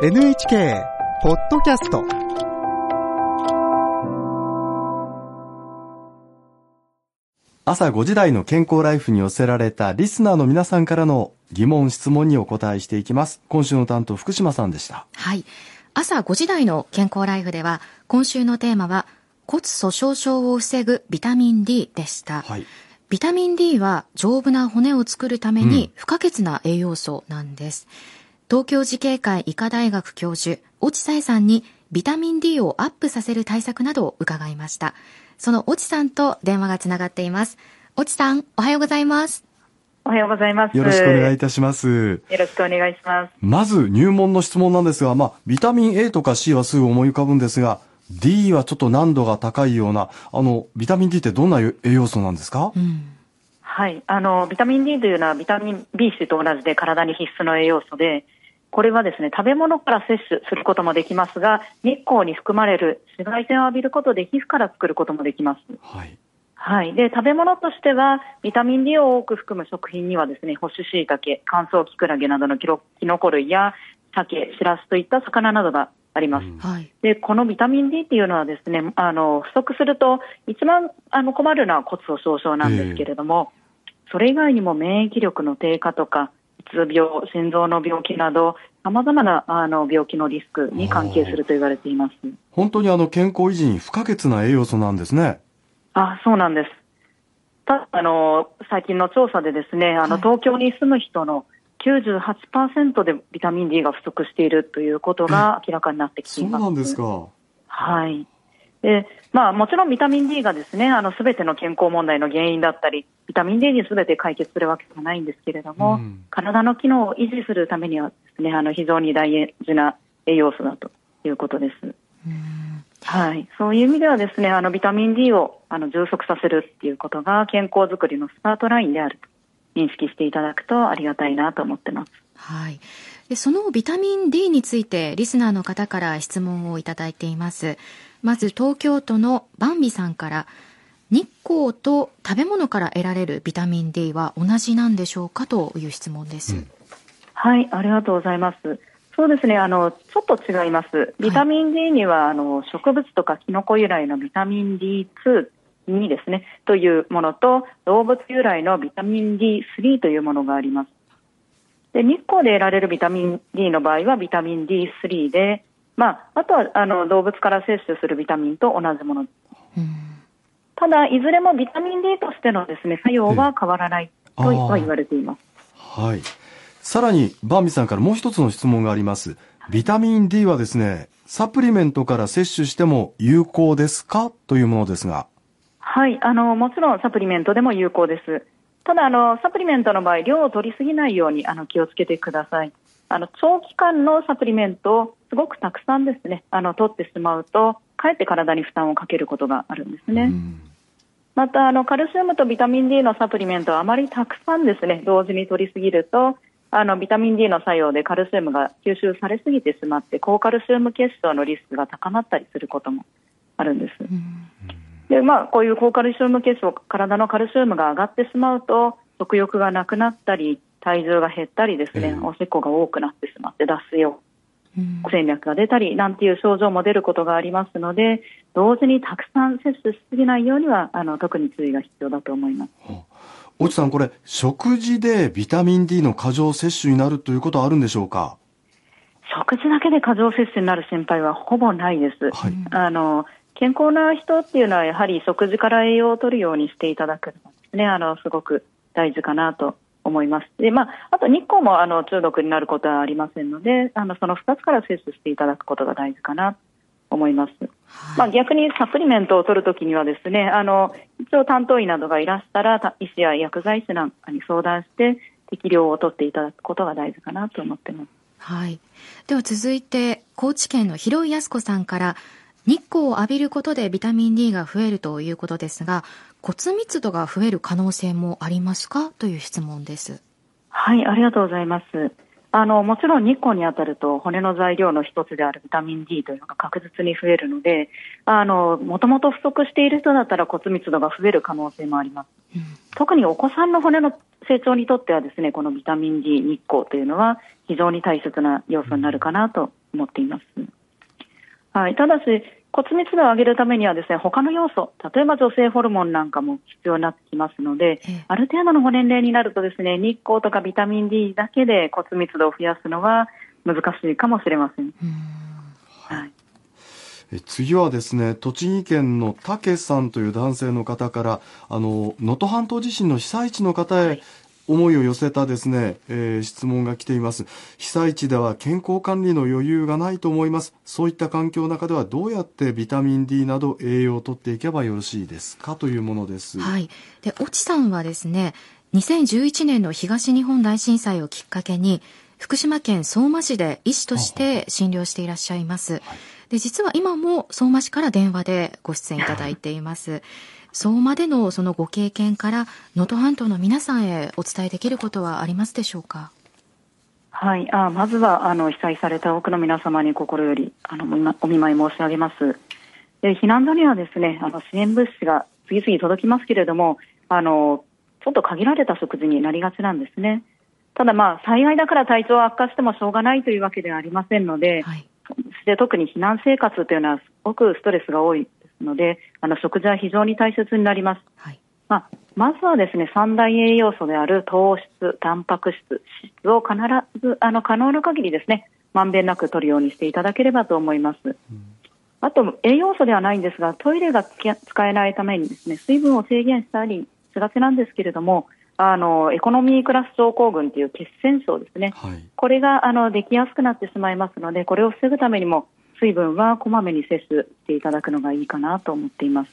NHK ポッドキャスト朝5時台の健康ライフに寄せられたリスナーの皆さんからの疑問、質問にお答えしていきます。今週の担当、福島さんでした。はい。朝5時台の健康ライフでは、今週のテーマは、骨粗鬆症を防ぐビタミン D でした。はい。ビタミン D は丈夫な骨を作るために不可欠な栄養素なんです。東京慈恵会医科大学教授、越智さえさんにビタミン D をアップさせる対策などを伺いました。その越智さんと電話がつながっています。越智さん、おはようございます。おはようございます。よろしくお願いいたします。よろしくお願いします。まず、入門の質問なんですが、まあ、ビタミン A とか C はすぐ思い浮かぶんですが、D はちょっと難度が高いような、あの、ビタミン D ってどんな栄養素なんですか？うん。はい。あの、ビタミン D というのはビタミン B 種と同じで体に必須の栄養素で、これはですね、食べ物から摂取することもできますが、日光に含まれる紫外線を浴びることで皮膚から作ることもできます。はい。はい。で、食べ物としては、ビタミン D を多く含む食品にはですね、干し椎茸、乾燥キクラゲなどのキロキノコ類や、鮭、シラスといった魚などがあります。うんはい。で、このビタミン D っていうのはですね、あの、不足すると、一番あの困るのは骨粗鬆症なんですけれども、それ以外にも免疫力の低下とか、うつ病、心臓の病気など、様々なあの病気のリスクに関係すると言われています。本当にあの、健康維持に不可欠な栄養素なんですね。あ、そうなんです。たあの、最近の調査でですね、あの、はい東京に住む人の98%でビタミン D が不足しているということが明らかになってきてそいうます。なんですか。はい。で、まあもちろんビタミン D がですね、あのすべての健康問題の原因だったり、ビタミン D にすべて解決するわけではないんですけれども、うん体の機能を維持するためにはですね、あの非常に大事な栄養素だということです。うんはい。そういう意味ではですね、あのビタミン D をあの充足させるっていうことが健康づくりのスタートラインであると認識していただくとありがたいなと思ってます。はい。で、そのビタミン D についてリスナーの方から質問をいただいています。まず東京都のバンビさんから、日光と食べ物から得られるビタミン D は同じなんでしょうかという質問です。うんはい、ありがとうございます。そうですね、あの、ちょっと違います。ビタミン D には、あの、植物とかキノコ由来のビタミン D2 にですね、というものと、動物由来のビタミン D3 というものがあります。で、日光で得られるビタミン D の場合はビタミン D3 で、まあ、あとは、あの、動物から摂取するビタミンと同じもの。うんただ、いずれもビタミン D としてのですね、作用は変わらないとは言われています。はい。さらに、バンビさんからもう一つの質問があります。ビタミン D はですね、サプリメントから摂取しても有効ですか？というものですが。はい、あの、もちろんサプリメントでも有効です。ただ、あの、サプリメントの場合、量を取りすぎないように、あの、気をつけてください。あの、長期間のサプリメントをすごくたくさんですね、あの、取ってしまうと、かえって体に負担をかけることがあるんですね。うんまた、あの、カルシウムとビタミン D のサプリメントをあまりたくさんですね、同時に取りすぎると、あの、ビタミン D の作用でカルシウムが吸収されすぎてしまって、高カルシウム血症のリスクが高まったりすることもあるんです。うんで、まあ、こういう高カルシウム血症、体のカルシウムが上がってしまうと、食欲がなくなったり、体重が減ったりですね、ええおしっこが多くなってしまって、脱水を、うん戦略が出たり、なんていう症状も出ることがありますので、同時にたくさん摂取しすぎないようには、あの、特に注意が必要だと思います。おちさん、これ、食事でビタミン D の過剰摂取になるということはあるんでしょうか？食事だけで過剰摂取になる心配はほぼないです。はい。あの、健康な人っていうのはやはり食事から栄養を取るようにしていただくのがですね、あの、すごく大事かなと思います。で、まあ、あと日光もあの、中毒になることはありませんので、あの、その2つから摂取していただくことが大事かなと思います。まあ、逆にサプリメントを取るときにはですね、あの、一応担当医などがいらしたら、た医師や薬剤師なんかに相談して、適量を取っていただくことが大事かなと思ってます。はい。では続いて、高知県の広井康子さんから、日光を浴びることでビタミン D が増えるということですが、骨密度が増える可能性もありますか？という質問です。はい、ありがとうございます。あの、もちろん日光に当たると骨の材料の一つであるビタミン D というのが確実に増えるので、あの、もともと不足している人だったら骨密度が増える可能性もあります。うん特にお子さんの骨の成長にとってはですね、このビタミン D 日光というのは非常に大切な要素になるかなと思っています。はい。ただし、骨密度を上げるためにはですね、他の要素、例えば女性ホルモンなんかも必要になってきますので、ええある程度のご年齢になるとですね、日光とかビタミン D だけで骨密度を増やすのは難しいかもしれません。うんはい。え次はですね、栃木県の竹さんという男性の方から、あの、能登半島地震の被災地の方へ思いを寄せたですね、えー質問が来ています。被災地では健康管理の余裕がないと思います。そういった環境の中ではどうやってビタミン D など栄養を取っていけばよろしいですかというものです。はい。で、越智さんはですね、2011年の東日本大震災をきっかけに、福島県相馬市で医師として診療していらっしゃいます。で、実は今も相馬市から電話でご出演いただいています。相馬でのそのご経験から、能登半島の皆さんへお伝えできることはありますでしょうか？はい、あまずはあの被災された多くの皆様に心よりあのお見舞い申し上げます。で避難所にはですねあの支援物資が次々届きますけれどもあの、ちょっと限られた食事になりがちなんですね。ただ、まあ、災害だから体調悪化してもしょうがないというわけではありませんので、はい。で特に避難生活というのはすごくストレスが多いので、あの食事は非常に大切になります。はい。まあ、まずはですね、三大栄養素である糖質、タンパク質、脂質を必ず、あの、可能な限りですね、まんべんなく取るようにしていただければと思います。あと、栄養素ではないんですが、トイレが使えないためにですね、水分を制限したりしがちなんですけれども、あの、エコノミークラス症候群という血栓症ですね。はい。これが、あの、できやすくなってしまいますので、これを防ぐためにも、水分はこまめに摂取していただくのがいいかなと思っています。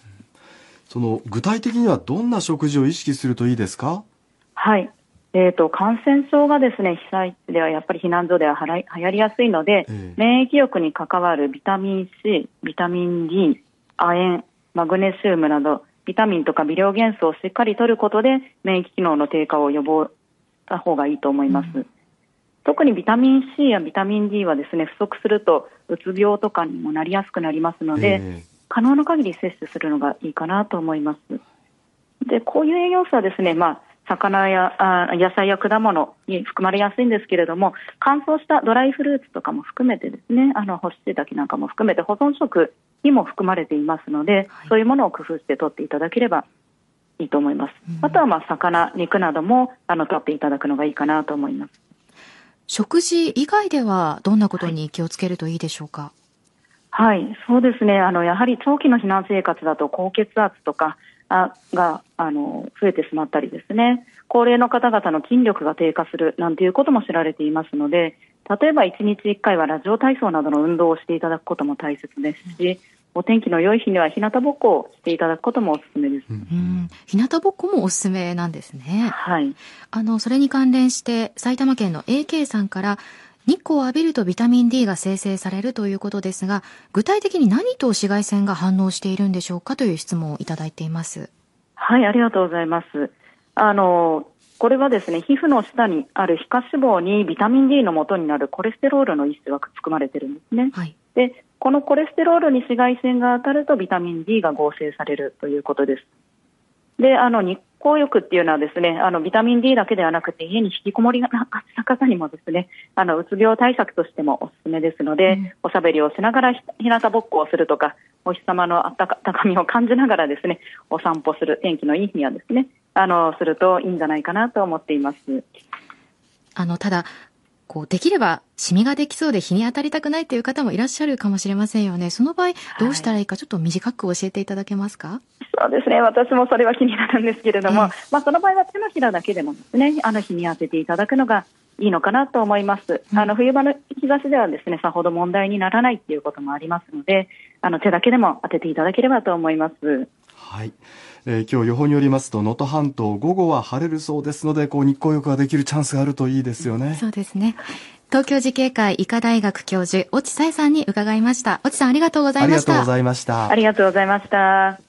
その、具体的にはどんな食事を意識するといいですか？はい。えっ、と、感染症がですね、被災地ではやっぱり避難所でははらい流行りやすいので、ええ免疫力に関わるビタミン C、ビタミン D、亜鉛、マグネシウムなど、ビタミンとか微量元素をしっかり取ることで、免疫機能の低下を予防した方がいいと思います。特にビタミン C やビタミン D はですね、不足すると、うつ病とかにもなりやすくなりますので、え可能な限り摂取するのがいいかなと思います。で、こういう栄養素はですね、まあ、魚やあ野菜や果物に含まれやすいんですけれども、乾燥したドライフルーツとかも含めてですね、あの干し椎茸なんかも含めて保存食にも含まれていますので、はいそういうものを工夫して取っていただければいいと思います。うんあとはまあ魚、肉などもあの取っていただくのがいいかなと思います。食事以外ではどんなことに気をつけるといいでしょうか、はい、そうですね。あの、やはり長期の避難生活だと高血圧とかあが、あの、増えてしまったりですね。高齢の方々の筋力が低下するなんていうことも知られていますので、例えば1日1回はラジオ体操などの運動をしていただくことも大切ですし、お天気の良い日には日向ぼっこをしていただくこともおすすめです。うん、日向ぼっこもおすすめなんですね。はい。あの、それに関連して、埼玉県の AK さんから、日光を浴びるとビタミン D が生成されるということですが、具体的に何と紫外線が反応しているんでしょうかという質問をいただいています。はい、ありがとうございます。あの、これはですね、皮膚の下にある皮下脂肪にビタミン D の元になるコレステロールの一種が含まれているんですね。はい。で、このコレステロールに紫外線が当たるとビタミン D が合成されるということです。で、あの、日光浴っていうのはですね、あの、ビタミン D だけではなくて、家に引きこもりがなかった方にもですね、あの、うつ病対策としてもおすすめですので、うんおしゃべりをしながらひ日向ぼっこをするとか、お日様のあったか高みを感じながらですね、お散歩する、天気のいい日にはですね、あの、するといいんじゃないかなと思っています。あの、ただ、こう、できれば、シミができそうで日に当たりたくないという方もいらっしゃるかもしれませんよね。その場合、どうしたらいいか、ちょっと短く教えていただけますか？そうですね。私もそれは気になるんですけれども、ええまあその場合は手のひらだけでもですね、あの日に当てていただくのがいいのかなと思います。うんあの冬場の日差しではですね、さほど問題にならないっていうこともありますので、あの手だけでも当てていただければと思います。はい。えー今日予報によりますと、能登半島午後は晴れるそうですので、こう日光浴ができるチャンスがあるといいですよね。そうですね。東京慈恵会医科大学教授、越智沙恵さんに伺いました。越智さんありがとうございました。ありがとうございましたあ。りがとうございました。